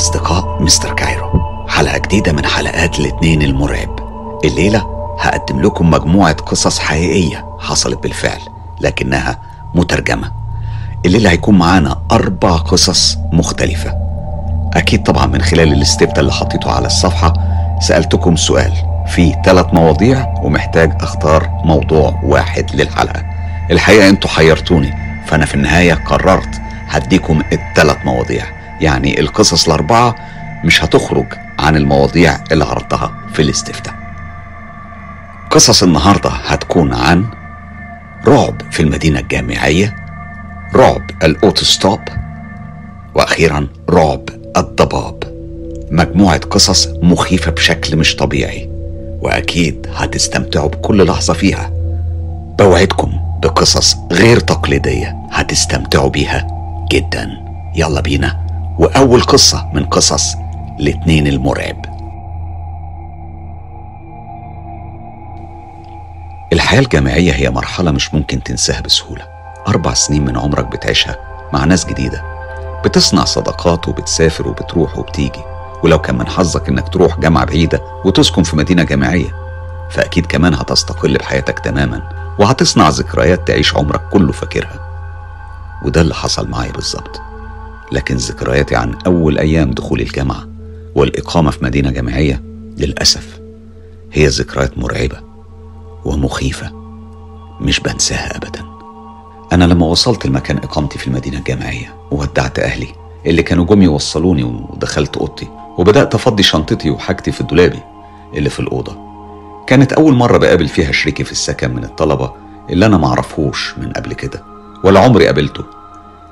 أصدقاء مستر كايرو. حلقة جديدة من حلقات الاتنين المرعب. الليلة هقدم لكم مجموعة قصص حقيقية حصلت بالفعل لكنها مترجمة. الليلة هيكون معانا أربع قصص مختلفة. أكيد طبعا من خلال الاستفتاء اللي حطيته على الصفحة سألتكم سؤال. في ثلاث مواضيع ومحتاج أختار موضوع واحد للحلقة. الحقيقة أنتوا حيرتوني فأنا في النهاية قررت هديكم الثلاث مواضيع. يعني القصص الأربعة مش هتخرج عن المواضيع اللي عرضتها في الاستفتاء. قصص النهاردة هتكون عن رعب في المدينة الجامعية رعب الأوتوستوب وأخيرا رعب الضباب. مجموعة قصص مخيفة بشكل مش طبيعي وأكيد هتستمتعوا بكل لحظة فيها. بوعدكم بقصص غير تقليدية هتستمتعوا بيها جدا. يلا بينا. وأول قصة من قصص الاتنين المرعب. الحياة الجامعية هي مرحلة مش ممكن تنساها بسهولة. أربع سنين من عمرك بتعيشها مع ناس جديدة. بتصنع صداقات وبتسافر وبتروح وبتيجي. ولو كان من حظك إنك تروح جامعة بعيدة وتسكن في مدينة جامعية فأكيد كمان هتستقل بحياتك تماما وهتصنع ذكريات تعيش عمرك كله فاكرها. وده اللي حصل معايا بالظبط. لكن ذكرياتي عن أول أيام دخول الجامعة والإقامة في مدينة جامعية للأسف هي ذكريات مرعبة ومخيفة مش بنساها أبدا. أنا لما وصلت المكان إقامتي في المدينة الجامعية وودعت أهلي اللي كانوا جم يوصلوني ودخلت أوضتي وبدأت أفضي شنطتي وحاجتي في دولابي اللي في الأوضة. كانت أول مرة بقابل فيها شريكي في السكن من الطلبة اللي أنا معرفهوش من قبل كده ولا عمري قابلته.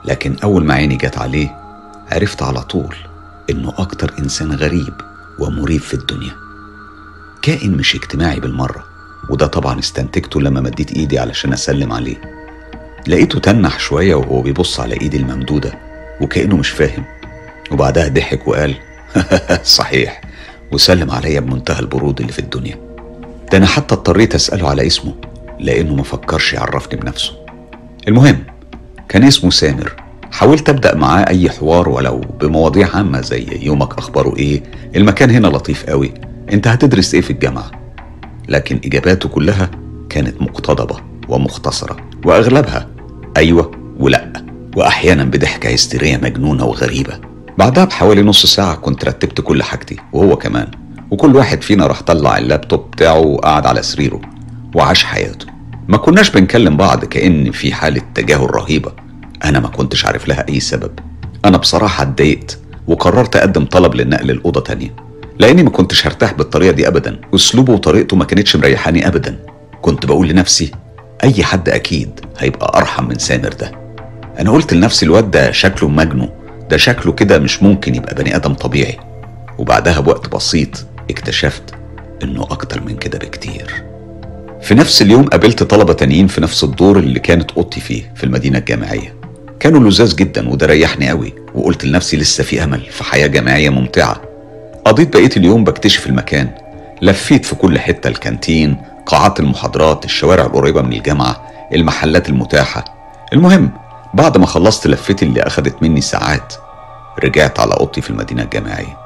لكن أول ما عيني جت عليه عرفت على طول إنه أكتر إنسان غريب ومريب في الدنيا. كائن مش اجتماعي بالمرة وده طبعا استنتجته لما مديت إيدي علشان أسلم عليه. لقيته تنح شوية وهو بيبص على إيدي الممدودة وكأنه مش فاهم. وبعدها ضحك وقال صحيح. وسلم عليا بمنتهى البرود اللي في الدنيا. ده أنا حتى اضطريت أسأله على اسمه لأنه ما فكرش يعرفني بنفسه. المهم كان اسمه سامر. حاولت أبدأ معاه أي حوار ولو بمواضيع عامة زي يومك أخباره إيه؟ المكان هنا لطيف قوي. أنت هتدرس إيه في الجامعة؟ لكن إجاباته كلها كانت مقتضبة ومختصرة وأغلبها أيوة ولأ. وأحيانا بضحكة هستيرية مجنونة وغريبة. بعدها بحوالي نص ساعة كنت رتبت كل حاجتي وهو كمان. وكل واحد فينا راح طلع اللابتوب بتاعه وقعد على سريره وعاش حياته. ما كناش بنكلم بعض كأن في حالة تجاهل رهيبة. أنا ما كنتش عارف لها أي سبب. أنا بصراحة اتضايقت وقررت أقدم طلب للنقل الأوضة تانية. لأني ما كنتش هرتاح بالطريقة دي أبدا. أسلوبه وطريقته ما كانتش مريحاني أبدا. كنت بقول لنفسي أي حد أكيد هيبقى أرحم من سامر ده. أنا قلت لنفسي الواد ده شكله مجنو ده شكله كده مش ممكن يبقى بني آدم طبيعي. وبعدها بوقت بسيط اكتشفت إنه أكتر من كده بكتير. في نفس اليوم قابلت طلبة تانيين في نفس الدور اللي كانت أوضتي فيه في المدينة الجامعية. كانوا لزاز جدا وده ريحني قوي وقلت لنفسي لسه في أمل في حياة جامعية ممتعة. قضيت بقية اليوم بكتشف المكان لفيت في كل حتة الكانتين قاعات المحاضرات الشوارع القريبة من الجامعة المحلات المتاحة. المهم بعد ما خلصت لفتي اللي أخدت مني ساعات رجعت على أوضتي في المدينة الجامعية.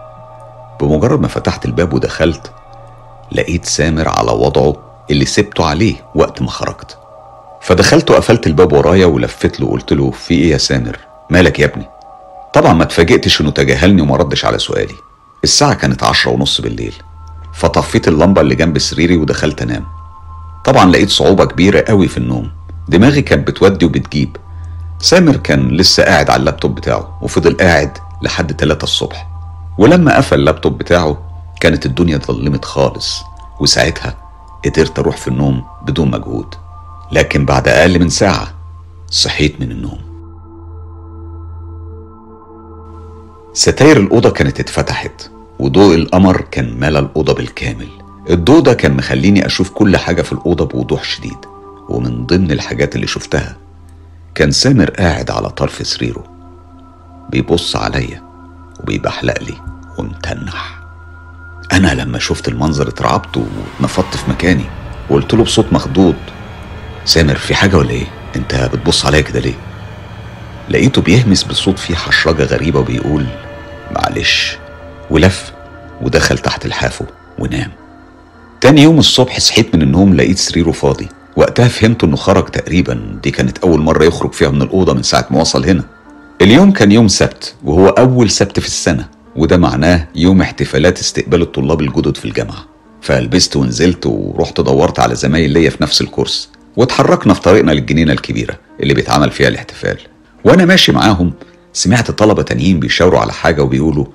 بمجرد ما فتحت الباب ودخلت لقيت سامر على وضعه اللي سبته عليه وقت ما خرجت. فدخلت وقفلت الباب ورايا ولفت له وقلت له في إيه يا سامر؟ مالك يا ابني؟ طبعا ما اتفاجئتش إنه تجاهلني وما ردش على سؤالي. الساعة كانت عشرة ونص بالليل. فطفيت اللمبة اللي جنب سريري ودخلت أنام. طبعا لقيت صعوبة كبيرة قوي في النوم. دماغي كانت بتودي وبتجيب. سامر كان لسه قاعد على اللابتوب بتاعه وفضل قاعد لحد 3 الصبح. ولما قفل اللابتوب بتاعه كانت الدنيا ظلمت خالص. وساعتها قدرت أروح في النوم بدون مجهود لكن بعد أقل من ساعة صحيت من النوم. ستاير الأوضة كانت اتفتحت وضوء القمر كان ملا الأوضة بالكامل. الضوء ده كان مخليني أشوف كل حاجة في الأوضة بوضوح شديد ومن ضمن الحاجات اللي شفتها كان سامر قاعد على طرف سريره بيبص عليا وبيبحلق لي ومتنح أنا لما شفت المنظر اترعبت واتنفضت في مكاني. وقلت له بصوت مخضوض سامر في حاجة ولا إيه؟ أنت بتبص عليا كده ليه؟ لقيته بيهمس بصوت فيه حشرجة غريبة وبيقول معلش. ولف ودخل تحت الحافو ونام. تاني يوم الصبح صحيت من النوم لقيت سريره فاضي. وقتها فهمت إنه خرج تقريبا دي كانت أول مرة يخرج فيها من الأوضة من ساعة ما وصل هنا. اليوم كان يوم سبت وهو أول سبت في السنة. وده معناه يوم احتفالات استقبال الطلاب الجدد في الجامعة. فلبست ونزلت ورحت دورت على زمايل ليا في نفس الكورس واتحركنا في طريقنا للجنينة الكبيرة اللي بيتعمل فيها الاحتفال. وأنا ماشي معاهم سمعت طلبة تانيين بيشاوروا على حاجة وبيقولوا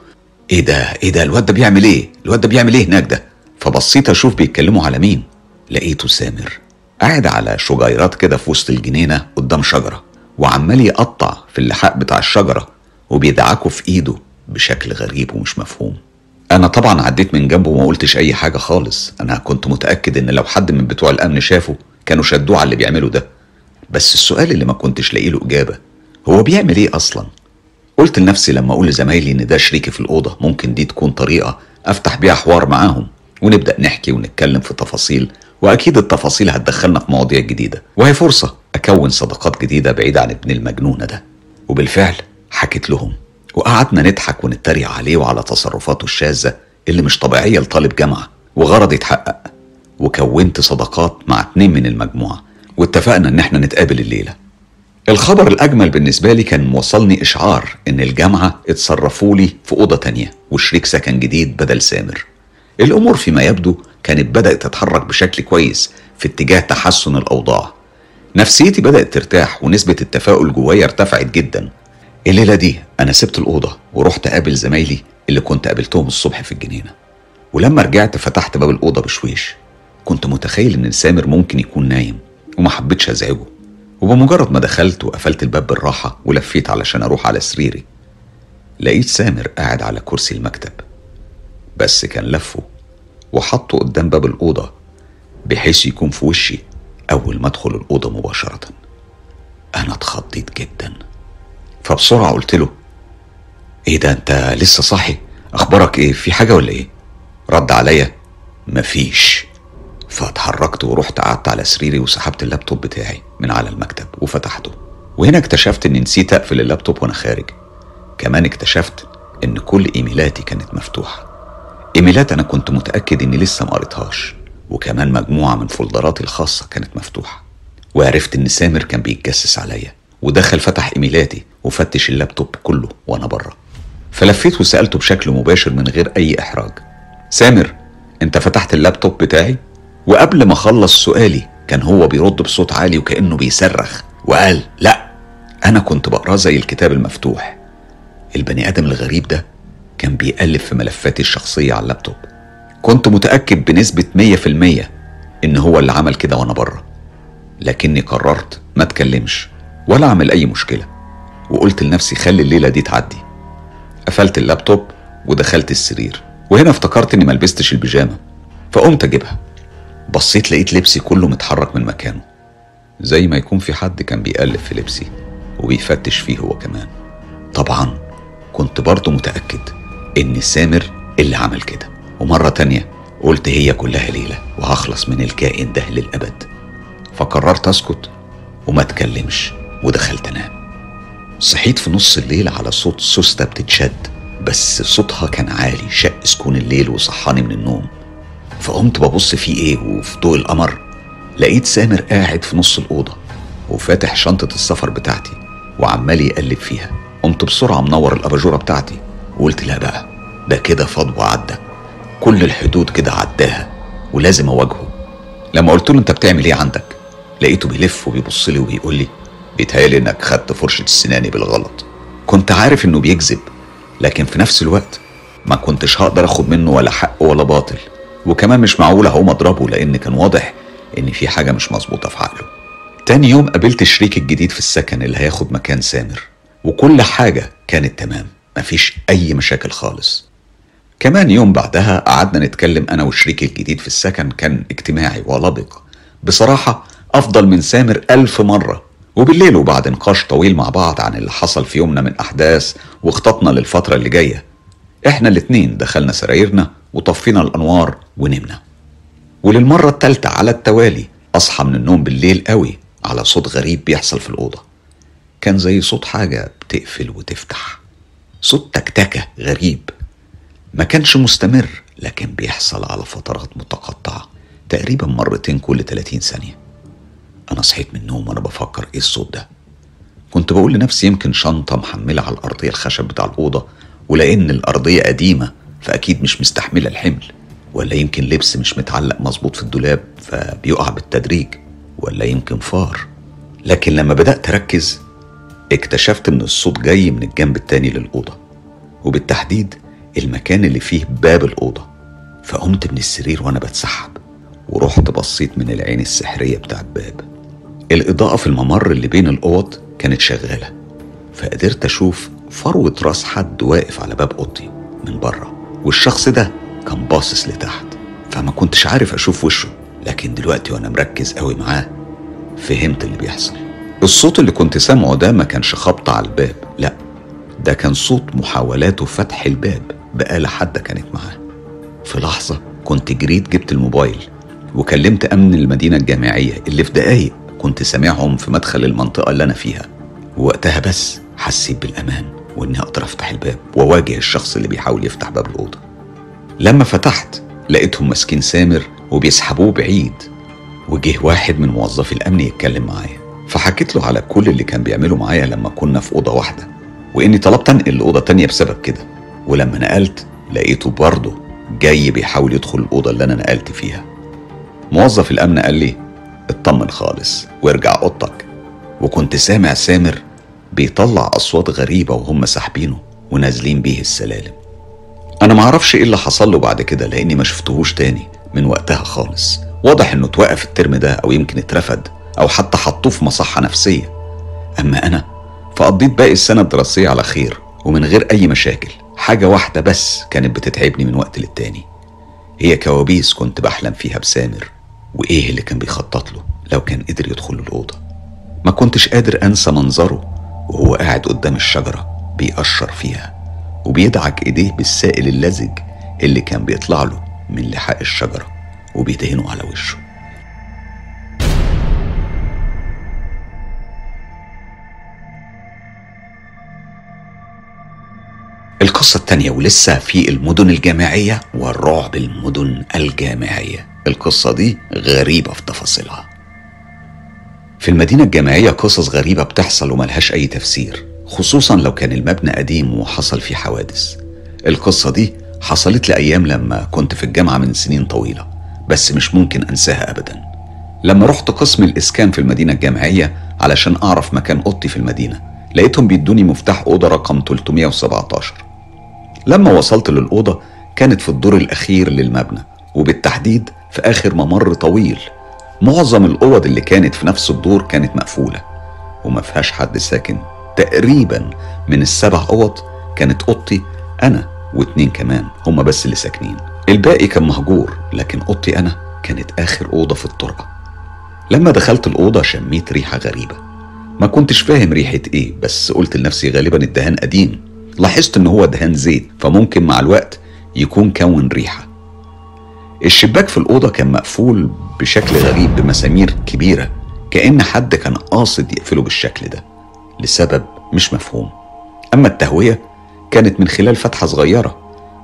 إيه ده؟ إيه ده؟ الواد ده بيعمل إيه؟ الواد ده بيعمل إيه هناك ده؟ فبصيت أشوف بيتكلموا على مين. لقيته سامر قاعد على شجيرات كده في وسط الجنينة قدام شجرة وعمال يقطع في اللحاق بتاع الشجرة وبيدعكه في إيده. بشكل غريب ومش مفهوم. أنا طبعا عديت من جنبه وما قلتش أي حاجة خالص. أنا كنت متأكد إن لو حد من بتوع الأمن شافه كانوا شدوه على اللي بيعمله ده. بس السؤال اللي ما كنتش لاقي له إجابة هو بيعمل إيه أصلا؟ قلت لنفسي لما أقول لزمايلي إن ده شريكي في الأوضة ممكن دي تكون طريقة أفتح بيها حوار معاهم ونبدأ نحكي ونتكلم في تفاصيل وأكيد التفاصيل هتدخلنا في مواضيع جديدة. وهي فرصة أكون صداقات جديدة بعيدة عن ابن المجنونة ده. وبالفعل حكيت لهم. وقعدنا نضحك ونتريق عليه وعلى تصرفاته الشاذة اللي مش طبيعية لطالب جامعة وغرض يتحقق. وكونت صداقات مع اتنين من المجموعة واتفقنا إن إحنا نتقابل الليلة. الخبر الأجمل بالنسبة لي كان موصلني إشعار إن الجامعة اتصرفوا لي في أوضة تانية وشريك سكن جديد بدل سامر. الأمور فيما يبدو كانت بدأت تتحرك بشكل كويس في اتجاه تحسن الأوضاع. نفسيتي بدأت ترتاح ونسبة التفاؤل جوايا ارتفعت جدا. الليلة دي أنا سبت الأوضة ورحت أقابل زمايلي اللي كنت قابلتهم الصبح في الجنينة. ولما رجعت فتحت باب الأوضة بشويش. كنت متخيل إن سامر ممكن يكون نايم وما حبيتش أزعجه. وبمجرد ما دخلت وقفلت الباب بالراحة ولفيت علشان أروح على سريري لقيت سامر قاعد على كرسي المكتب. بس كان لفه وحطه قدام باب الأوضة بحيث يكون في وشي أول ما أدخل الأوضة مباشرة. أنا اتخضيت جدا. فبسرعة قلت له إيه ده أنت لسه صاحي؟ أخبارك إيه؟ في حاجة ولا إيه؟ رد عليا مفيش. فاتحركت ورحت قعدت على سريري وسحبت اللابتوب بتاعي من على المكتب وفتحته. وهنا اكتشفت اني نسيت أقفل اللابتوب وأنا خارج. كمان اكتشفت إن كل إيميلاتي كانت مفتوحة. إيميلات أنا كنت متأكد إني لسه ما قريتهاش وكمان مجموعة من فولدراتي الخاصة كانت مفتوحة. وعرفت إن سامر كان بيتجسس عليا ودخل فتح إيميلاتي وفتش اللابتوب كله وأنا بره فلفيت وسألته بشكل مباشر من غير أي إحراج. سامر أنت فتحت اللابتوب بتاعي؟ وقبل ما أخلص سؤالي كان هو بيرد بصوت عالي وكأنه بيصرخ. وقال لا أنا كنت بقراه زي الكتاب المفتوح. البني آدم الغريب ده كان بيقلب في ملفاتي الشخصية على اللابتوب. كنت متأكد بنسبة 100% إن هو اللي عمل كده وأنا بره لكني قررت ما أتكلمش ولا أعمل أي مشكلة. وقلت لنفسي خلي الليلة دي تعدي. قفلت اللابتوب ودخلت السرير. وهنا افتكرت إني ملبستش البيجامة. فقمت أجيبها. بصيت لقيت لبسي كله متحرك من مكانه. زي ما يكون في حد كان بيقلب في لبسي وبيفتش فيه هو كمان. طبعا كنت برضه متأكد إن سامر اللي عمل كده. ومرة تانية قلت هي كلها ليلة وهخلص من الكائن ده للأبد. فقررت أسكت وما أتكلمش ودخلت أنام. صحيت في نص الليل على صوت سوستة بتتشد بس صوتها كان عالي شق سكون الليل وصحاني من النوم. فقمت ببص فيه إيه وفي ضوء القمر لقيت سامر قاعد في نص الأوضة وفاتح شنطة السفر بتاعتي وعمال يقلب فيها. قمت بسرعة منور الأباجورة بتاعتي وقلت لا بقى ده كده فضوى عدى. كل الحدود كده عداها ولازم أواجهه. لما قلت له أنت بتعمل إيه عندك؟ لقيته بيلف وبيبص لي وبيقول لي بيتهيألي إنك خدت فرشة السناني بالغلط. كنت عارف إنه بيكذب لكن في نفس الوقت ما كنتش هقدر أخد منه ولا حق ولا باطل. وكمان مش معقول هقوم اضربه لأن كان واضح إن في حاجة مش مظبوطة في عقله. تاني يوم قابلت شريك الجديد في السكن اللي هياخد مكان سامر. وكل حاجة كانت تمام مفيش أي مشاكل خالص. كمان يوم بعدها قعدنا نتكلم أنا والشريك الجديد في السكن كان اجتماعي ولبق. بصراحة أفضل من سامر ألف مرة. وبالليل وبعد نقاش طويل مع بعض عن اللي حصل في يومنا من أحداث وخططنا للفترة اللي جاية. إحنا الاتنين دخلنا سرايرنا وطفينا الأنوار ونمنا. وللمرة التالتة على التوالي أصحى من النوم بالليل قوي على صوت غريب بيحصل في الأوضة. كان زي صوت حاجة بتقفل وتفتح. صوت تكتكة غريب. ما كانش مستمر لكن بيحصل على فترات متقطعة. تقريبا مرتين كل 30 ثانية. أنا صحيت من النوم وأنا بفكر إيه الصوت ده. كنت بقول لنفسي يمكن شنطة محملة على الأرضية الخشب بتاع الأوضة ولأن الأرضية قديمة فأكيد مش مستحملة الحمل ولا يمكن لبس مش متعلق مظبوط في الدولاب فبيقع بالتدريج ولا يمكن فار. لكن لما بدأت أركز اكتشفت إن الصوت جاي من الجنب التاني للأوضة وبالتحديد المكان اللي فيه باب الأوضة. فقمت من السرير وأنا بتسحب ورحت بصيت من العين السحرية بتاع الباب الإضاءة في الممر اللي بين الأوض كانت شغالة فقدرت أشوف فروة راس حد واقف على باب أوضتي من بره والشخص ده كان باصص لتحت فما كنتش عارف أشوف وشه لكن دلوقتي وأنا مركز قوي معاه فهمت اللي بيحصل. الصوت اللي كنت سامعه ده ما كانش خبط على الباب لا ده كان صوت محاولاته فتح الباب بآلة حادة كانت معاه. في لحظة كنت جريت جبت الموبايل وكلمت أمن المدينة الجامعية اللي في دقايق كنت سامعهم في مدخل المنطقة اللي أنا فيها. ووقتها بس حسيت بالأمان وإني أقدر أفتح الباب وأواجه الشخص اللي بيحاول يفتح باب الأوضة. لما فتحت لقيتهم ماسكين سامر وبيسحبوه بعيد. وجه واحد من موظفي الأمن يتكلم معايا. فحكيت له على كل اللي كان بيعمله معايا لما كنا في أوضة واحدة. وإني طلبت أنقل لأوضة تانية بسبب كده. ولما نقلت لقيته برضه جاي بيحاول يدخل الأوضة اللي أنا نقلت فيها. موظف الأمن قال لي اطمن خالص. وارجع أوضتك. وكنت سامع سامر بيطلع أصوات غريبة وهم ساحبينه ونازلين بيه السلالم. أنا معرفش إيه اللي حصل له بعد كده لأني ما شفتهوش تاني من وقتها خالص. واضح إنه اتوقف الترم ده أو يمكن اترفد أو حتى حطوه في مصحة نفسية. أما أنا فقضيت باقي السنة الدراسية على خير ومن غير أي مشاكل. حاجة واحدة بس كانت بتتعبني من وقت للتاني. هي كوابيس كنت بحلم فيها بسامر. وإيه اللي كان بيخطط له لو كان قدر يدخل الأوضة؟ ما كنتش قادر أنسى منظره وهو قاعد قدام الشجرة بيقشر فيها وبيدعك إيديه بالسائل اللزج اللي كان بيطلع له من لحاء الشجرة وبيدهنه على وشه. القصة التانية ولسه في المدن الجامعية والرعب المدن الجامعية. القصة دي غريبة في تفاصيلها. في المدينة الجامعية قصص غريبة بتحصل وملهاش أي تفسير خصوصا لو كان المبنى قديم وحصل فيه حوادث. القصة دي حصلت لي أيام لما كنت في الجامعة من سنين طويلة بس مش ممكن أنساها أبدا. لما رحت قسم الإسكان في المدينة الجامعية علشان أعرف مكان أوضتي في المدينة لقيتهم بيدوني مفتاح أوضة رقم 317 لما وصلت للأوضة كانت في الدور الأخير للمبنى وبالتحديد في آخر ممر طويل. معظم الأوض اللي كانت في نفس الدور كانت مقفولة وما فيهاش حد ساكن. تقريبا من السبع أوض كانت أوضتي أنا واتنين كمان هما بس اللي ساكنين. الباقي كان مهجور لكن أوضتي أنا كانت آخر أوضة في الطرقة. لما دخلت الأوضة شميت ريحة غريبة. ما كنتش فاهم ريحة إيه بس قلت لنفسي غالبا الدهان قديم. لاحظت إن هو دهان زيت فممكن مع الوقت يكون كون ريحة. الشباك في الأوضة كان مقفول بشكل غريب بمسامير كبيرة كأن حد كان قاصد يقفله بالشكل ده لسبب مش مفهوم. أما التهوية كانت من خلال فتحة صغيرة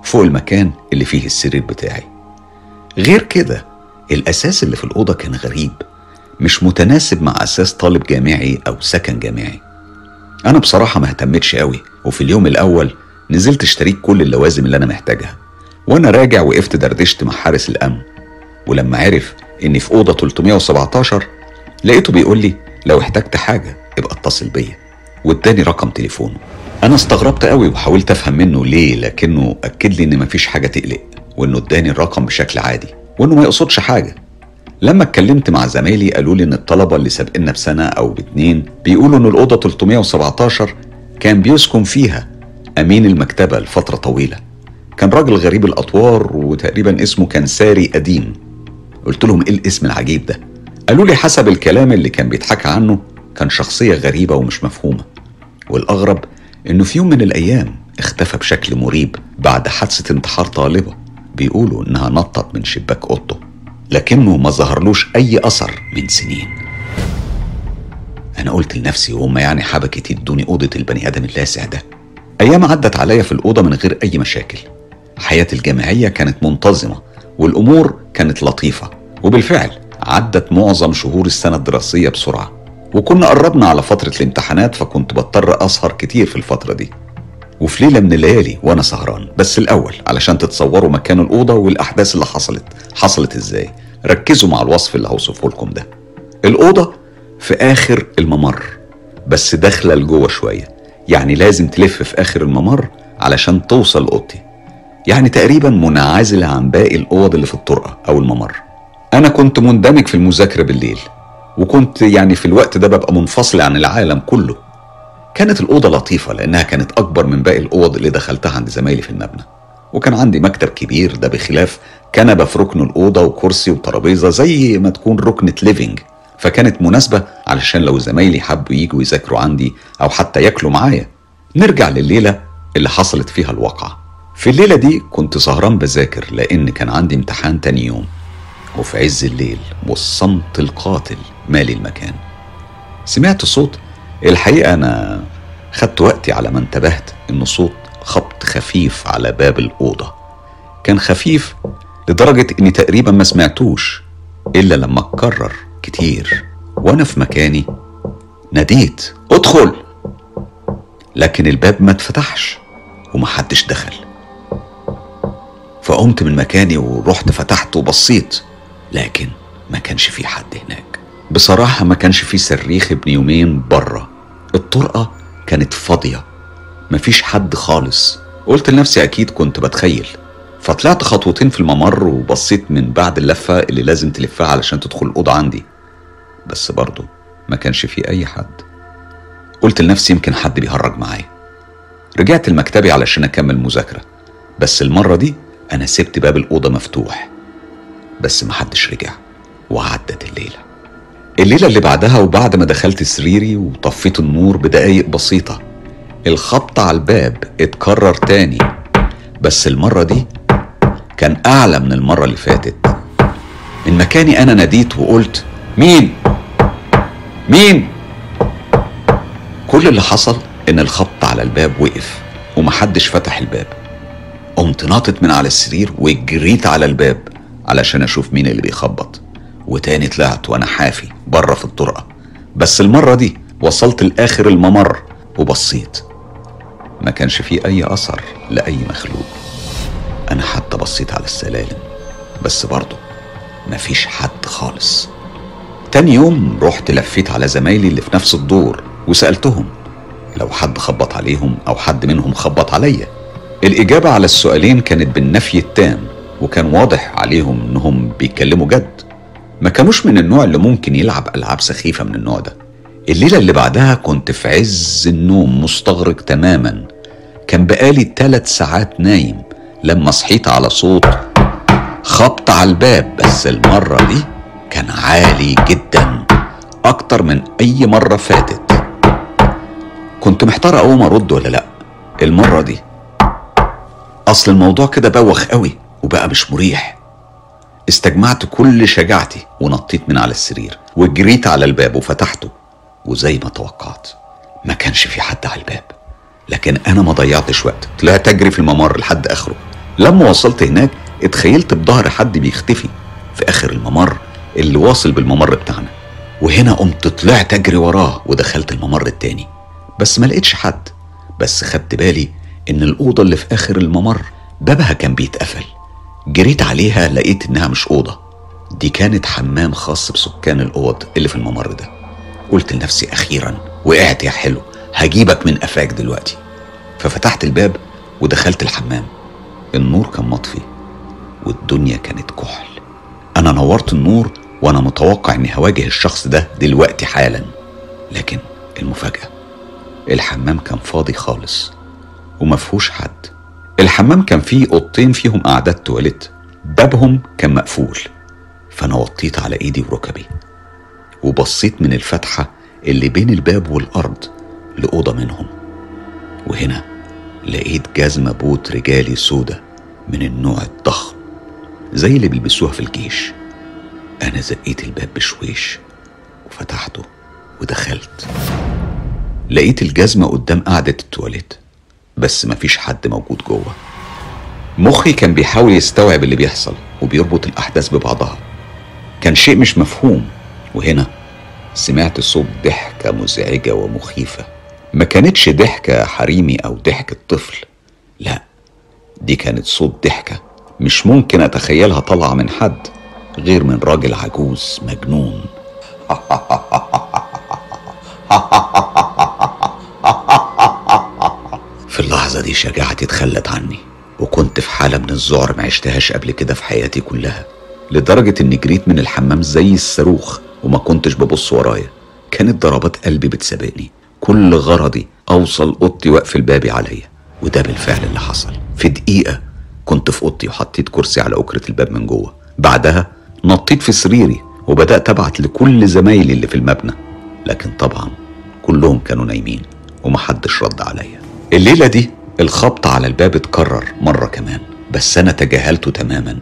فوق المكان اللي فيه السرير بتاعي. غير كده الأساس اللي في الأوضة كان غريب مش متناسب مع أساس طالب جامعي أو سكن جامعي. أنا بصراحة ما اهتمتش قوي وفي اليوم الأول نزلت اشتريت كل اللوازم اللي أنا محتاجها وأنا راجع وقفت دردشت مع حارس الأمن. ولما عرف إني في أوضة 317 لقيته بيقول لي لو احتجت حاجة ابقى اتصل بيا. واداني رقم تليفونه. أنا استغربت قوي وحاولت أفهم منه ليه لكنه أكد لي إن مفيش حاجة تقلق وإنه اداني الرقم بشكل عادي وإنه ما يقصدش حاجة. لما اتكلمت مع زمايلي قالوا لي إن الطلبة اللي سابقنا بسنة أو باتنين بيقولوا إن الأوضة 317 كان بيسكن فيها أمين المكتبة لفترة طويلة. كان راجل غريب الأطوار وتقريبا اسمه كان ساري قديم قلت لهم إيه الاسم العجيب ده؟ قالوا لي حسب الكلام اللي كان بيتحكى عنه كان شخصية غريبة ومش مفهومة. والأغرب إنه في يوم من الأيام اختفى بشكل مريب بعد حادثة انتحار طالبة بيقولوا إنها نطت من شباك أوضته لكنه ما ظهرلوش أي أثر من سنين. أنا قلت لنفسي وهم يعني حبكت يدوني أوضة البني آدم اللاسع ده أيام عدت عليا في الأوضة من غير أي مشاكل. حياتي الجامعية كانت منتظمة والأمور كانت لطيفة. وبالفعل عدت معظم شهور السنة الدراسية بسرعة. وكنا قربنا على فترة الامتحانات فكنت بضطر أسهر كتير في الفترة دي. وفي ليلة من الليالي وأنا سهران. بس الأول علشان تتصوروا مكان الأوضة والأحداث اللي حصلت. حصلت إزاي؟ ركزوا مع الوصف اللي هوصفه لكم ده. الأوضة في آخر الممر بس داخلة لجوه شوية. يعني لازم تلف في آخر الممر علشان توصل أوضتي. يعني تقريبا منعزلة عن باقي الأوض اللي في الطرقة أو الممر. أنا كنت مندمج في المذاكرة بالليل وكنت يعني في الوقت ده ببقى منفصل عن العالم كله. كانت الأوضة لطيفة لأنها كانت أكبر من باقي الأوض اللي دخلتها عند زمايلي في المبنى وكان عندي مكتب كبير ده بخلاف كنبة في ركن الأوضة وكرسي وترابيزة زي ما تكون ركنة ليفينج فكانت مناسبة علشان لو زمايلي حبوا يجوا يذاكروا عندي أو حتى ياكلوا معايا. نرجع لليلة اللي حصلت فيها الواقعة. في الليلة دي كنت سهران بذاكر لأن كان عندي امتحان تاني يوم. وفي عز الليل والصمت القاتل مالي المكان. سمعت صوت. الحقيقة أنا خدت وقتي على ما انتبهت إن صوت خبط خفيف على باب الأوضة. كان خفيف لدرجة إني تقريبا ما سمعتوش إلا لما اتكرر كتير. وأنا في مكاني. ناديت. ادخل. لكن الباب ما اتفتحش ومحدش دخل. فقمت من مكاني ورحت فتحت وبصيت. لكن ما كانش في حد هناك. بصراحة ما كانش في صريخ ابن يومين بره. الطرقة كانت فاضية. مفيش حد خالص. قلت لنفسي أكيد كنت بتخيل. فطلعت خطوتين في الممر وبصيت من بعد اللفة اللي لازم تلفها علشان تدخل الأوضة عندي. بس برضه ما كانش في أي حد. قلت لنفسي يمكن حد بيهرج معايا. رجعت لمكتبي علشان أكمل مذاكرة. بس المرة دي أنا سبت باب الأوضة مفتوح. بس محدش رجع وعدت الليلة. الليلة اللي بعدها وبعد ما دخلت سريري وطفيت النور بدقايق بسيطة الخبط على الباب اتكرر تاني. بس المرة دي كان أعلى من المرة اللي فاتت. من مكاني أنا ناديت وقلت مين؟ مين؟ كل اللي حصل إن الخبط على الباب وقف ومحدش فتح الباب. قمت ناطط من على السرير وجريت على الباب علشان أشوف مين اللي بيخبط. وتاني طلعت وأنا حافي بره في الطرقة. بس المرة دي وصلت لآخر الممر وبصيت. ما كانش فيه أي أثر لأي مخلوق. أنا حتى بصيت على السلالم. بس برضه مفيش حد خالص. تاني يوم رحت لفيت على زمايلي اللي في نفس الدور وسألتهم لو حد خبط عليهم أو حد منهم خبط عليا. الإجابة على السؤالين كانت بالنفي التام وكان واضح عليهم إنهم بيتكلموا جد. ما كانوش من النوع اللي ممكن يلعب ألعاب سخيفة من النوع ده. الليلة اللي بعدها كنت في عز النوم مستغرق تماما. كان بقالي ثلاث ساعات نايم لما صحيت على صوت خبط على الباب بس المرة دي كان عالي جدا أكتر من أي مرة فاتت. كنت محتار أقوم أرد ولا لأ المرة دي. أصل الموضوع كده بوخ قوي وبقى مش مريح. استجمعت كل شجاعتي ونطيت من على السرير وجريت على الباب وفتحته. وزي ما توقعت ما كانش في حد على الباب. لكن أنا ما ضيعتش وقت. طلعت اجري في الممر لحد آخره. لما وصلت هناك اتخيلت بظهر حد بيختفي في آخر الممر. اللي واصل بالممر بتاعنا. وهنا قمت طلعت أجري وراه ودخلت الممر التاني. بس ما لقيتش حد. بس خدت بالي إن الأوضة اللي في آخر الممر بابها كان بيتقفل. جريت عليها لقيت إنها مش أوضة. دي كانت حمام خاص بسكان الأوض اللي في الممر ده. قلت لنفسي أخيرا وقعت يا حلو هجيبك من قفاك دلوقتي. ففتحت الباب ودخلت الحمام. النور كان مطفي والدنيا كانت كحل. أنا نورت النور وأنا متوقع إني هواجه الشخص ده دلوقتي حالا. لكن المفاجأة الحمام كان فاضي خالص ومفهوش حد. الحمام كان فيه أوضتين فيهم قعدات تواليت بابهم كان مقفول. فأنا وطيت على إيدي وركبي وبصيت من الفتحة اللي بين الباب والأرض لأوضة منهم. وهنا لقيت جزمة بوت رجالي سودة من النوع الضخم زي اللي بيلبسوها في الجيش. أنا زقيت الباب بشويش وفتحته ودخلت. لقيت الجزمة قدام قعدة التواليت بس مفيش حد موجود جوه. مخي كان بيحاول يستوعب اللي بيحصل وبيربط الأحداث ببعضها. كان شيء مش مفهوم وهنا سمعت صوت ضحكة مزعجة ومخيفة. ما كانتش ضحكة حريمي أو ضحكة طفل لا دي كانت صوت ضحكة مش ممكن أتخيلها طالعة من حد. غير من راجل عجوز مجنون. في اللحظة دي شجاعتي اتخلت عني وكنت في حالة من الذعر ما عشتهاش قبل كده في حياتي كلها لدرجة إني جريت من الحمام زي الصاروخ وما كنتش ببص ورايا. كانت ضربات قلبي بتسابقني. كل غرضي أوصل أوضتي وأقفل بابي عليا وده بالفعل اللي حصل. في دقيقة كنت في أوضتي وحطيت كرسي على أكرة الباب من جوه. بعدها نطيت في سريري وبدأت أبعت لكل زمايلي اللي في المبنى لكن طبعا كلهم كانوا نايمين ومحدش رد عليا. الليلة دي الخبط على الباب اتكرر مرة كمان بس أنا تجاهلته تماما.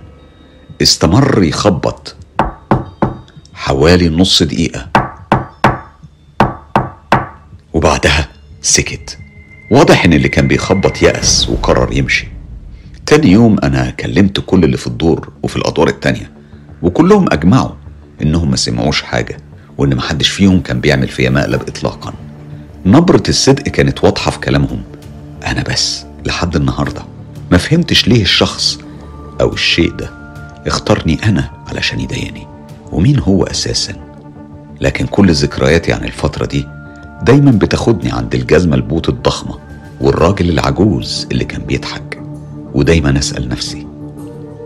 استمر يخبط حوالي نص دقيقة. وبعدها سكت. واضح إن اللي كان بيخبط يأس وقرر يمشي. تاني يوم أنا كلمت كل اللي في الدور وفي الأدوار التانية. وكلهم أجمعوا إنهم ما سمعوش حاجة وإن محدش فيهم كان بيعمل فيا مقلب اطلاقا. نبرة الصدق كانت واضحة في كلامهم. أنا بس لحد النهاردة ما فهمتش ليه الشخص أو الشيء ده اختارني أنا علشان يضايقني. ومين هو أساسا؟ لكن كل ذكرياتي عن الفترة دي دايما بتاخدني عند الجزمة البوت الضخمة والراجل العجوز اللي كان بيضحك. ودايما أسأل نفسي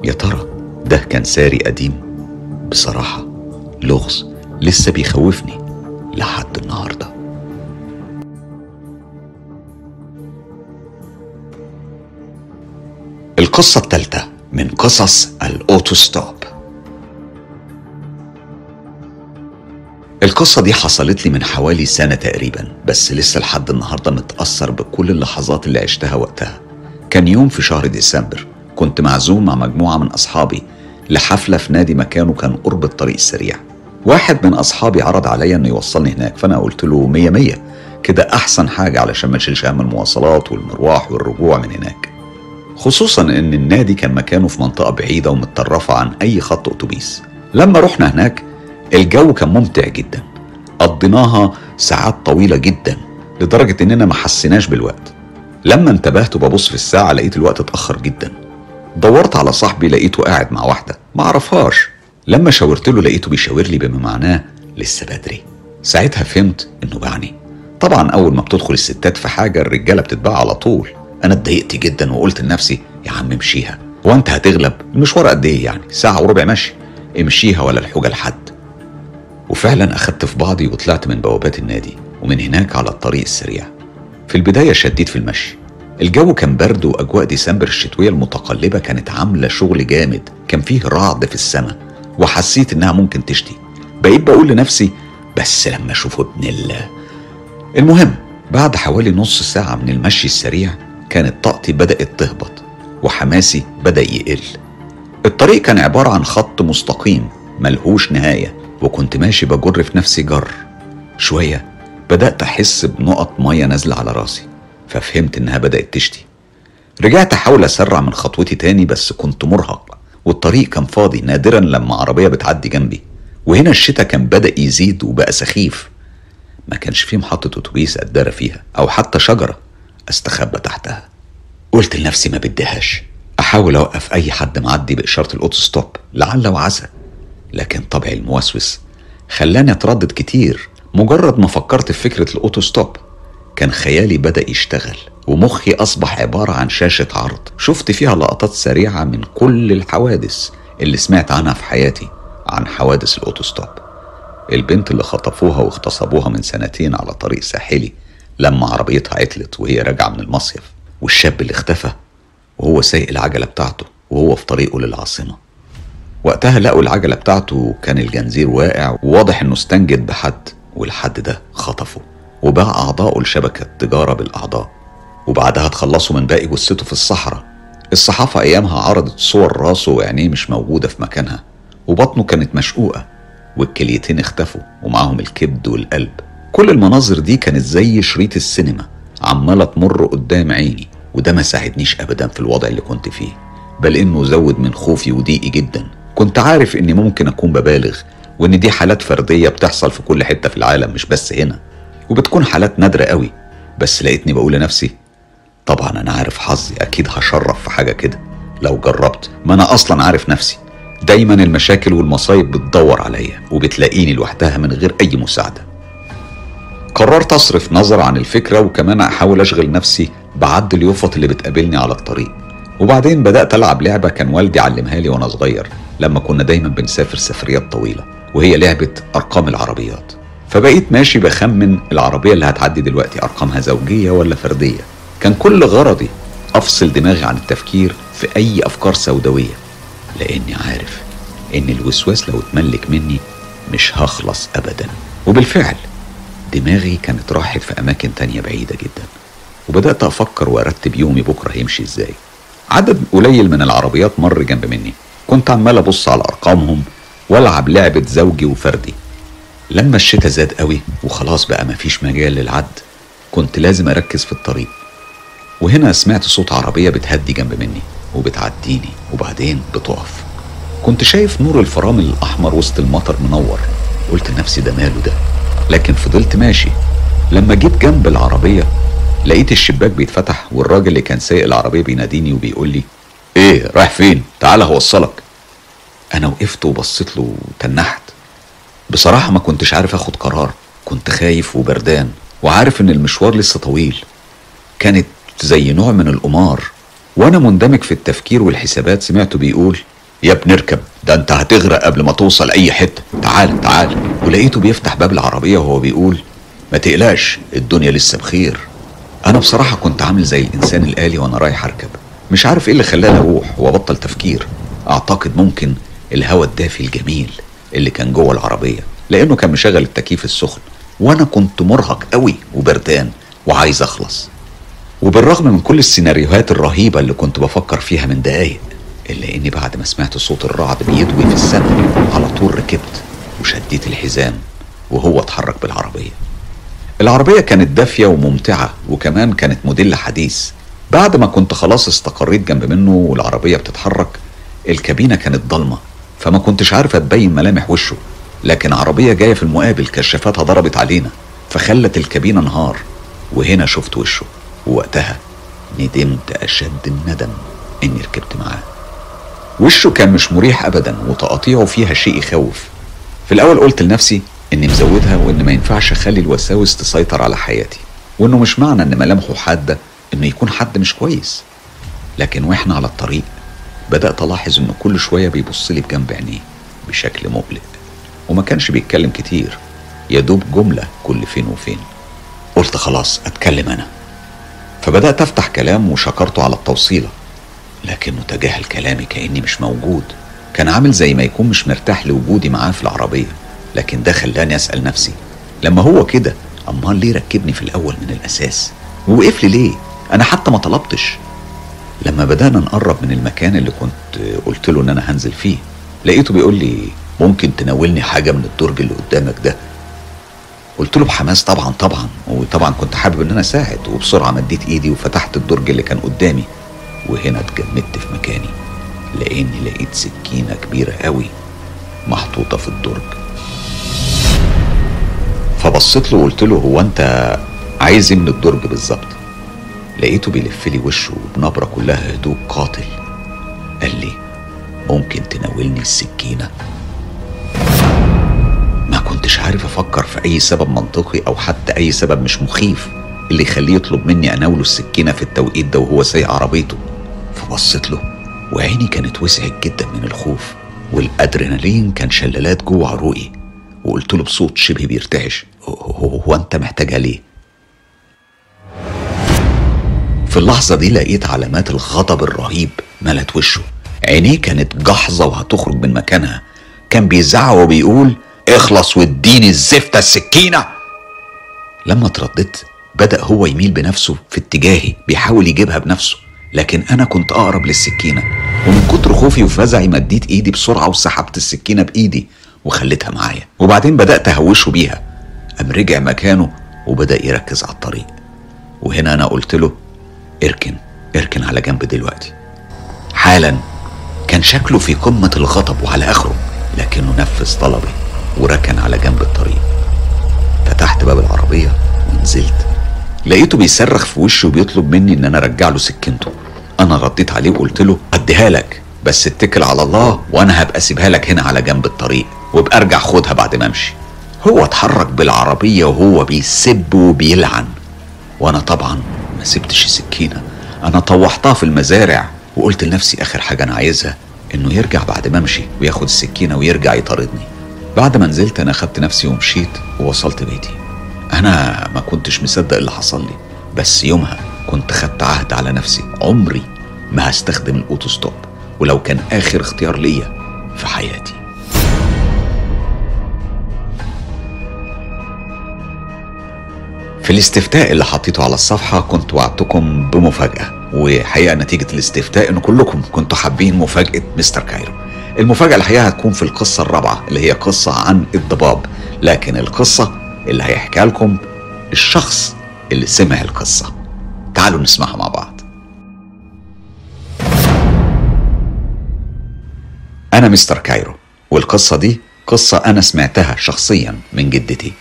يا ترى ده كان ساري قديم؟ بصراحة لغز لسه بيخوفني لحد النهارده. القصة الثالثة من قصص ال auto-stop القصة دي حصلت لي من حوالي سنة تقريبا بس لسه لحد النهاردة متأثر بكل اللحظات اللي عشتها وقتها. كان يوم في شهر ديسمبر كنت معزوم مع مجموعة من أصحابي لحفلة في نادي مكانه كان قرب الطريق السريع. واحد من أصحابي عرض عليا إنه يوصلني هناك فأنا قلت له مية مية. كده أحسن حاجة علشان ما نشيلش هم المواصلات والمروح والرجوع من هناك. خصوصا إن النادي كان مكانه في منطقة بعيدة ومتطرفة عن أي خط أتوبيس. لما رحنا هناك الجو كان ممتع جدا. قضيناها ساعات طويلة جدا لدرجة إننا ما حسيناش بالوقت. لما انتبهت وببص في الساعة لقيت الوقت اتأخر جدا. دورت على صاحبي لقيته قاعد مع واحدة. ما عرفهاش لما شاورت له لقيته بيشاور لي بما معناه لسه بدري. ساعتها فهمت إنه بعني. طبعا أول ما بتدخل الستات في حاجة الرجالة بتتباع على طول. أنا اتضايقت جدا وقلت لنفسي يا عم امشيها. وانت هتغلب؟ المشوار قد إيه يعني؟ ساعة وربع مشي. امشيها ولا الحوجة لحد. وفعلا أخدت في بعضي وطلعت من بوابات النادي ومن هناك على الطريق السريع. في البداية شديت في المشي. الجو كان برد وأجواء ديسمبر الشتوية المتقلبة كانت عاملة شغل جامد. كان فيه رعد في السماء وحسيت إنها ممكن تشتي. بقيت بقول لنفسي بس لما أشوف ابن الله. المهم بعد حوالي نص ساعة من المشي السريع كانت طاقتي بدأت تهبط وحماسي بدأ يقل. الطريق كان عبارة عن خط مستقيم ملهوش نهاية وكنت ماشي بجر في نفسي جر. شوية بدأت أحس بنقط مية نازلة على راسي. ففهمت إنها بدأت تشتي. رجعت أحاول أسرع من خطوتي تاني بس كنت مرهق والطريق كان فاضي نادرا لما عربية بتعدي جنبي. وهنا الشتاء كان بدأ يزيد وبقى سخيف. ما كانش فيه محطة أتوبيس أتدارى فيها أو حتى شجرة أستخبى تحتها. قلت لنفسي ما بديهاش. أحاول أوقف أي حد معدي بإشارة ال auto-stop لعل وعسى. لكن طبعي الموسوس خلاني أتردد كتير مجرد ما فكرت في فكرة ال auto-stop. كان خيالي بدأ يشتغل ومخي أصبح عبارة عن شاشة عرض. شفت فيها لقطات سريعة من كل الحوادث اللي سمعت عنها في حياتي عن حوادث ال auto-stop البنت اللي خطفوها واغتصبوها من سنتين على طريق ساحلي لما عربيتها عطلت وهي راجعة من المصيف والشاب اللي اختفى وهو سايق العجلة بتاعته وهو في طريقه للعاصمة. وقتها لقوا العجلة بتاعته كان الجنزير واقع وواضح إنه استنجد بحد والحد ده خطفه. وباع أعضائه لشبكة تجارة بالأعضاء وبعدها اتخلصوا من باقي جثته في الصحراء. الصحافة أيامها عرضت صور راسه وعينيه مش موجودة في مكانها وبطنه كانت مشقوقة والكليتين اختفوا ومعاهم الكبد والقلب. كل المناظر دي كانت زي شريط السينما عمالة تمر قدام عيني وده ما ساعدنيش ابدا في الوضع اللي كنت فيه. بل إنه زود من خوفي وضيقي جدا. كنت عارف إني ممكن أكون ببالغ وإن دي حالات فردية بتحصل في كل حتة في العالم مش بس هنا. وبتكون حالات نادرة قوي. بس لقيتني بقول لنفسي طبعا أنا عارف حظي أكيد هشرف في حاجة كده. لو جربت ما أنا أصلا عارف نفسي. دايما المشاكل والمصايب بتدور عليا وبتلاقيني لوحدها من غير أي مساعدة. قررت أصرف نظر عن الفكرة وكمان أحاول أشغل نفسي بعد اليفط اللي بتقابلني على الطريق. وبعدين بدأت ألعب لعبة كان والدي علمها لي وأنا صغير لما كنا دايما بنسافر سفريات طويلة وهي لعبة أرقام العربيات. فبقيت ماشي بخمن العربية اللي هتعدي دلوقتي أرقامها زوجية ولا فردية. كان كل غرضي أفصل دماغي عن التفكير في أي أفكار سوداوية لأني عارف إن الوسواس لو اتملك مني مش هخلص ابدا. وبالفعل دماغي كانت راحت في أماكن تانية بعيدة جدا. وبدأت أفكر وأرتب يومي بكرة هيمشي إزاي. عدد قليل من العربيات مر جنب مني. كنت عمال أبص على أرقامهم وألعب لعبة زوجي وفردي. لما الشتاء زاد قوي وخلاص بقى مفيش مجال للعد كنت لازم أركز في الطريق. وهنا سمعت صوت عربية بتهدي جنب مني وبتعديني وبعدين بتقف. كنت شايف نور الفرامل الأحمر وسط المطر منور. قلت لنفسي ده ماله ده؟ لكن فضلت ماشي. لما جيت جنب العربية لقيت الشباك بيتفتح والراجل اللي كان سايق العربية بيناديني وبيقول لي إيه رايح فين؟ تعال هوصلك أنا وقفت وبصيت له وتنحت. بصراحة ما كنتش عارف آخد قرار. كنت خايف وبردان وعارف إن المشوار لسه طويل. كانت زي نوع من القمار. وأنا مندمج في التفكير والحسابات سمعته بيقول يا ابني اركب ده أنت هتغرق قبل ما توصل أي حتة. تعال تعال. ولقيته بيفتح باب العربية وهو بيقول ما تقلقش الدنيا لسه بخير. أنا بصراحة كنت عامل زي الإنسان الآلي وأنا رايح أركب. مش عارف إيه اللي خلاني أروح وأبطل تفكير. أعتقد ممكن الهواء الدافي الجميل. اللي كان جوه العربية لأنه كان مشغل التكييف السخن. وأنا كنت مرهق قوي وبردان وعايز أخلص. وبالرغم من كل السيناريوهات الرهيبة اللي كنت بفكر فيها من دقايق إلا إني بعد ما سمعت صوت الرعد بيدوي في السماء على طول ركبت وشديت الحزام وهو اتحرك بالعربية. العربية كانت دافية وممتعة وكمان كانت موديل حديث بعد ما كنت خلاص استقريت جنب منه والعربية بتتحرك الكابينة كانت ضلمة. فما كنتش عارف أتبين ملامح وشه لكن عربية جاية في المقابل كشافاتها ضربت علينا فخلت الكابينة نهار وهنا شفت وشه ووقتها ندمت أشد الندم إني ركبت معاه. وشه كان مش مريح ابدا وتقاطيعه فيها شيء يخوف. في الأول قلت لنفسي إني مزودها وإن ما ينفعش أخلي الوساوس تسيطر على حياتي وإنه مش معنى إن ملامحه حادة إنه يكون حد مش كويس. لكن وإحنا على الطريق بدأت ألاحظ إنه كل شوية بيبص لي بجنب عينيه بشكل مقلق. وما كانش بيتكلم كتير. يا دوب جملة كل فين وفين. قلت خلاص أتكلم أنا. فبدأت أفتح كلام وشكرته على التوصيلة. لكنه تجاهل كلامي كأني مش موجود. كان عامل زي ما يكون مش مرتاح لوجودي معاه في العربية. لكن ده خلاني أسأل نفسي لما هو كده أمال ليه ركبني في الأول من الأساس؟ ووقف لي ليه؟ أنا حتى ما طلبتش. لما بدأنا نقرب من المكان اللي كنت قلت له إن أنا هنزل فيه لقيته بيقول لي ممكن تناولني حاجة من الدرج اللي قدامك ده؟ قلت له بحماس طبعا طبعا وطبعا كنت حابب إن أنا أساعد. وبسرعة مديت إيدي وفتحت الدرج اللي كان قدامي وهنا اتجمدت في مكاني لأني لقيت سكينة كبيرة قوي محطوطة في الدرج. فبصيت له وقلت له هو أنت عايز إيه من الدرج بالظبط؟ لقيته بيلف لي وشه بنبرة كلها هدوء قاتل. قال لي ممكن تناولني السكينة؟ ما كنتش عارف أفكر في أي سبب منطقي أو حتى أي سبب مش مخيف اللي يخليه يطلب مني أناوله السكينة في التوقيت ده وهو سايق عربيته. فبصيت له وعيني كانت وسعت جدا من الخوف والأدرينالين كان شلالات جوه عروقي وقلت له بصوت شبه بيرتعش هو, أنت محتاجها ليه؟ في اللحظة دي لقيت علامات الغضب الرهيب ملت وشه. عينيه كانت جحظة وهتخرج من مكانها. كان بيزعق وبيقول اخلص واديني الزفتة السكينة. لما اترددت بدأ هو يميل بنفسه في اتجاهي بيحاول يجيبها بنفسه. لكن أنا كنت أقرب للسكينة. ومن كتر خوفي وفزعي مديت إيدي بسرعة وسحبت السكينة بإيدي وخليتها معايا. وبعدين بدأت أهوشه بيها. قام رجع مكانه وبدأ يركز على الطريق. وهنا أنا قلت له إركن إركن على جنب دلوقتي. حالا كان شكله في قمة الغضب وعلى آخره لكنه نفذ طلبي وركن على جنب الطريق. فتحت باب العربية ونزلت. لقيته بيصرخ في وشي وبيطلب مني إن أنا أرجع له سكينته. أنا رديت عليه وقلت له أديها لك بس اتكل على الله وأنا هبقى أسيبها لك هنا على جنب الطريق وابقى ارجع خدها بعد ما أمشي. هو اتحرك بالعربية وهو بيسب وبيلعن. وأنا طبعا سبتش السكينة أنا طوحتها في المزارع وقلت لنفسي آخر حاجة أنا عايزها إنه يرجع بعد ما أمشي وياخد السكينة ويرجع يطاردني. بعد ما نزلت أنا خدت نفسي ومشيت ووصلت بيتي. أنا ما كنتش مصدق اللي حصل لي بس يومها كنت خدت عهد على نفسي. عمري ما هستخدم ال auto-stop ولو كان آخر اختيار ليا في حياتي. في الاستفتاء اللي حطيته على الصفحة كنت وعدتكم بمفاجأة. وحقيقة نتيجة الاستفتاء إن كلكم كنتوا حابين مفاجأة مستر كايرو. المفاجأة الحقيقة هتكون في القصة الرابعة اللي هي قصة عن الضباب. لكن القصة اللي هيحكيها لكم الشخص اللي سمع القصة. تعالوا نسمعها مع بعض. أنا مستر كايرو والقصة دي قصة أنا سمعتها شخصيا من جدتي.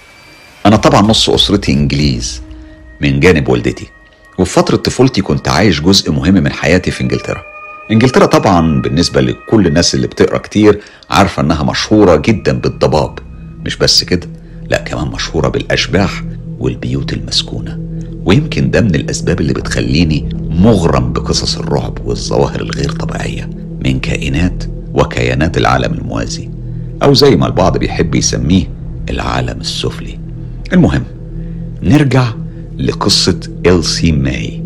أنا طبعا نص أسرتي إنجليز من جانب والدتي. وفي فترة طفولتي كنت عايش جزء مهم من حياتي في إنجلترا. إنجلترا طبعا بالنسبة لكل الناس اللي بتقرأ كتير عارفة إنها مشهورة جدا بالضباب. مش بس كده لا كمان مشهورة بالأشباح والبيوت المسكونة. ويمكن ده من الأسباب اللي بتخليني مغرم بقصص الرعب والظواهر الغير طبيعية من كائنات وكيانات العالم الموازي. أو زي ما البعض بيحب يسميه العالم السفلي. المهم نرجع لقصة إلسي ماي.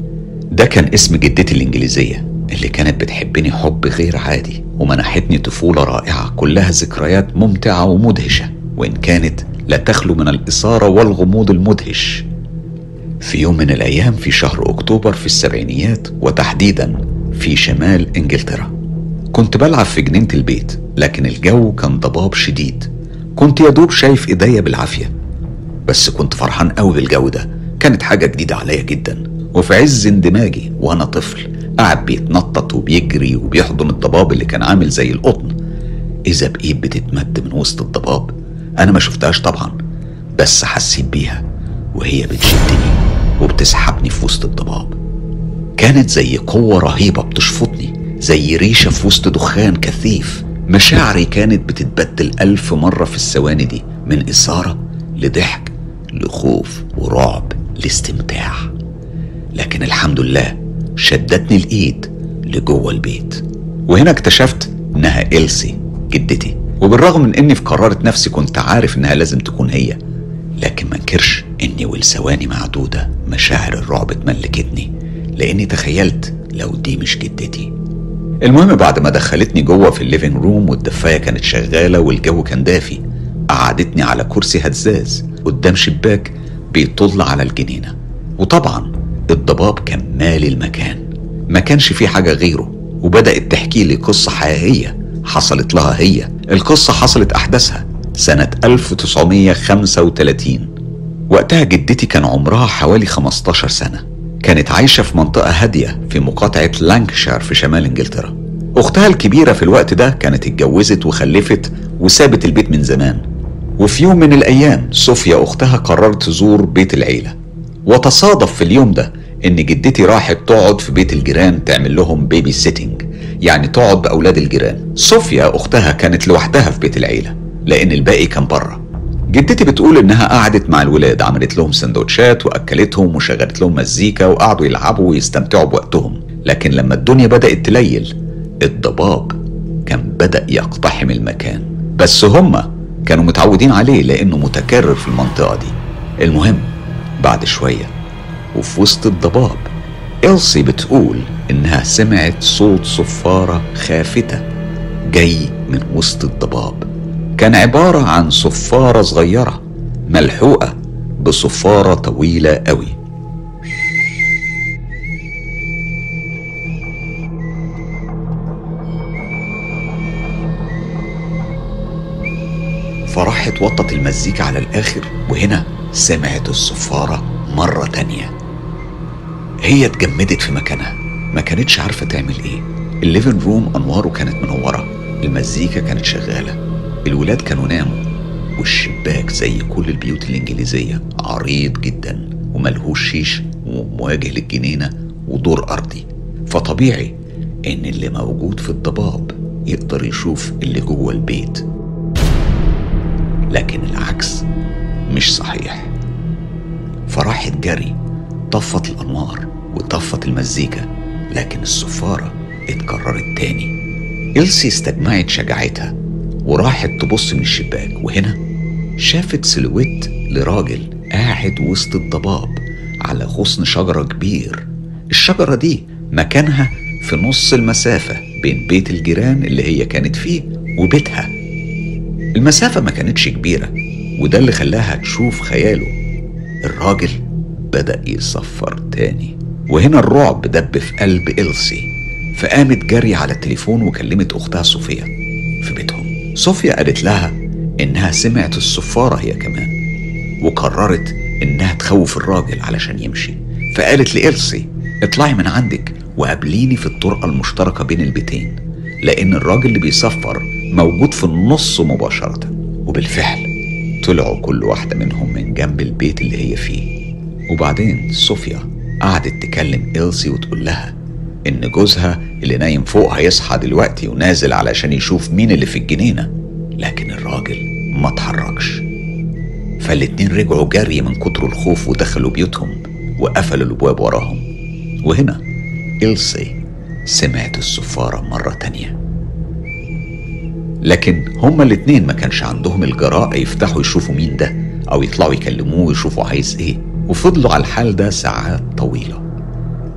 ده كان اسم جدتي الإنجليزية اللي كانت بتحبني حب غير عادي ومنحتني طفولة رائعة كلها ذكريات ممتعة ومدهشة وإن كانت لا تخلو من الإثارة والغموض المدهش. في يوم من الأيام في شهر أكتوبر في السبعينيات وتحديدا في شمال إنجلترا. كنت بلعب في جنينة البيت لكن الجو كان ضباب شديد. كنت يدوب شايف إيديا بالعافية. بس كنت فرحان قوي بالجو ده. كانت حاجة جديدة عليا جدا. وفي عز اندماجي وأنا طفل قاعد بيتنطط وبيجري وبيحضن الضباب اللي كان عامل زي القطن. إذا بإيد بتتمد من وسط الضباب. أنا ما شفتهاش طبعا بس حسيت بيها. وهي بتشدني وبتسحبني في وسط الضباب. كانت زي قوة رهيبة بتشفطني زي ريشة في وسط دخان كثيف. مشاعري كانت بتتبدل ألف مرة في الثواني دي من إثارة لضحك. لخوف ورعب لاستمتاع. لكن الحمد لله شدتني الإيد لجوه البيت. وهنا اكتشفت إنها إلسي جدتي. وبالرغم من إني في قرارة نفسي كنت عارف إنها لازم تكون هي لكن ما انكرش إني ولثواني معدودة مشاعر الرعب اتملكتني لأني تخيلت لو دي مش جدتي. المهم بعد ما دخلتني جوه في ال living room والدفاية كانت شغالة والجو كان دافي قعدتني على كرسي هزاز. قدام شباك بيطل على الجنينة. وطبعا الضباب كان مالي المكان. ما كانش فيه حاجة غيره. وبدأت تحكي لي قصة حقيقية حصلت لها هي. القصة حصلت أحداثها سنة 1935 وقتها جدتي كان عمرها حوالي 15 سنة. كانت عايشة في منطقة هادية في مقاطعة لانكشاير في شمال إنجلترا. أختها الكبيرة في الوقت ده كانت اتجوزت وخلفت وسابت البيت من زمان. وفي يوم من الأيام صوفيا أختها قررت تزور بيت العيلة. وتصادف في اليوم ده إن جدتي راحت تقعد في بيت الجيران تعمل لهم babysitting يعني تقعد بأولاد الجيران. صوفيا أختها كانت لوحدها في بيت العيلة لأن الباقي كان بره. جدتي بتقول إنها قعدت مع الولاد عملت لهم سندوتشات وأكلتهم وشغلت لهم مزيكا وقعدوا يلعبوا ويستمتعوا بوقتهم. لكن لما الدنيا بدأت تليل الضباب كان بدأ يقتحم المكان. بس هما كانوا متعودين عليه لأنه متكرر في المنطقة دي. المهم بعد شوية وفي وسط الضباب إلسي بتقول إنها سمعت صوت صفارة خافتة جاي من وسط الضباب. كان عبارة عن صفارة صغيرة ملحوقة بصفارة طويلة قوي. فراحت وطت المزيكا على الآخر وهنا سمعت الصفارة مرة تانية. هي اتجمدت في مكانها ما كانتش عارفة تعمل إيه. الليفن روم أنواره كانت منورة المزيكا كانت شغالة الولاد كانوا ناموا والشباك زي كل البيوت الإنجليزية عريض جدا وملهوش شيش ومواجه للجنينة ودور أرضي. فطبيعي إن اللي موجود في الضباب يقدر يشوف اللي جوه البيت. لكن العكس مش صحيح. فراحت جري طفت الأنوار وطفت المزيكا لكن الصفارة اتكررت تاني. إلسي استجمعت شجاعتها وراحت تبص من الشباك وهنا شافت سلويت لراجل قاعد وسط الضباب على غصن شجرة كبير. الشجرة دي مكانها في نص المسافة بين بيت الجيران اللي هي كانت فيه وبيتها. المسافة ما كانتش كبيرة وده اللي خلاها تشوف خياله. الراجل بدأ يصفر تاني وهنا الرعب دب في قلب إلسي. فقامت جري على التليفون وكلمت أختها صوفيا في بيتهم. صوفيا قالت لها إنها سمعت الصفارة هي كمان وقررت إنها تخوف الراجل علشان يمشي. فقالت لإلسي اطلعي من عندك وقابليني في الطرقة المشتركة بين البيتين لأن الراجل اللي بيصفر موجود في النص مباشرة وبالفعل طلعوا كل واحدة منهم من جنب البيت اللي هي فيه. وبعدين صوفيا قعدت تكلم إلسي وتقول لها إن جوزها اللي نايم فوق هيصحى دلوقتي ونازل علشان يشوف مين اللي في الجنينة. لكن الراجل ما اتحركش. فالاتنين رجعوا جري من كتر الخوف ودخلوا بيوتهم وقفلوا الابواب وراهم. وهنا إلسي سمعت الصفارة مرة تانية. لكن هما الاتنين ما كانش عندهم الجراءة يفتحوا يشوفوا مين ده أو يطلعوا يكلموه ويشوفوا عايز إيه. وفضلوا على الحال ده ساعات طويلة.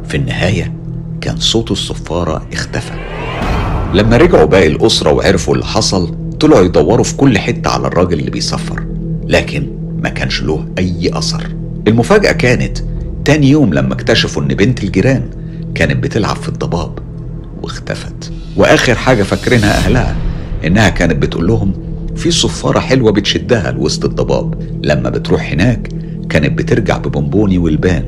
في النهاية كان صوت الصفارة اختفى. لما رجعوا باقي الأسرة وعرفوا اللي حصل طلعوا يدوروا في كل حتة على الراجل اللي بيصفر لكن ما كانش له أي أثر. المفاجأة كانت تاني يوم لما اكتشفوا إن بنت الجيران كانت بتلعب في الضباب واختفت. وآخر حاجة فاكرينها أهلها إنها كانت بتقول لهم في صفارة حلوة بتشدها لوسط الضباب. لما بتروح هناك كانت بترجع ببونبوني والبان.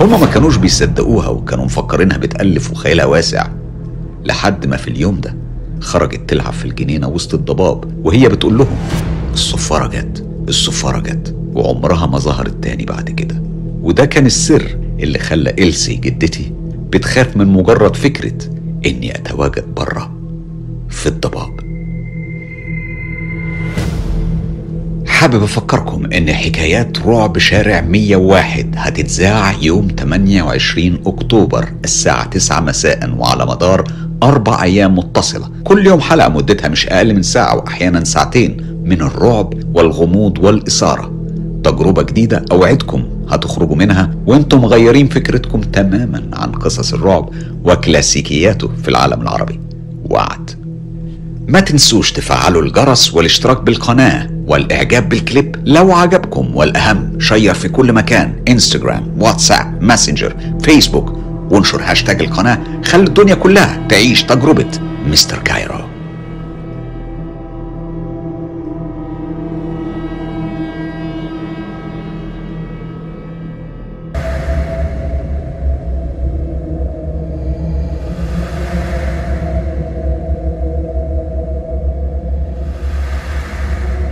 هما ما كانوش بيصدقوها وكانوا مفكرينها بتألف وخيالها واسع. لحد ما في اليوم ده خرجت تلعب في الجنينة وسط الضباب وهي بتقول لهم الصفارة جت الصفارة جت. وعمرها ما ظهرت تاني بعد كده. وده كان السر اللي خلى إلسي جدتي بتخاف من مجرد فكرة إني أتواجد بره في الضباب. حابب أفكركم إن حكايات رعب شارع 101 هتتذاع يوم 28 أكتوبر الساعة 9 مساء وعلى مدار أربع أيام متصلة. كل يوم حلقة مدتها مش أقل من ساعة وأحيانا ساعتين من الرعب والغموض والإثارة. تجربة جديدة أوعدكم هتخرجوا منها وأنتم مغيرين فكرتكم تماما عن قصص الرعب وكلاسيكياته في العالم العربي. وعد. ما تنسوش تفعلوا الجرس والاشتراك بالقناة والإعجاب بالكليب لو عجبكم والأهم share في كل مكان انستجرام واتساب ماسنجر فيسبوك وانشر هاشتاج القناة خلي الدنيا كلها تعيش تجربة مستر كايرو.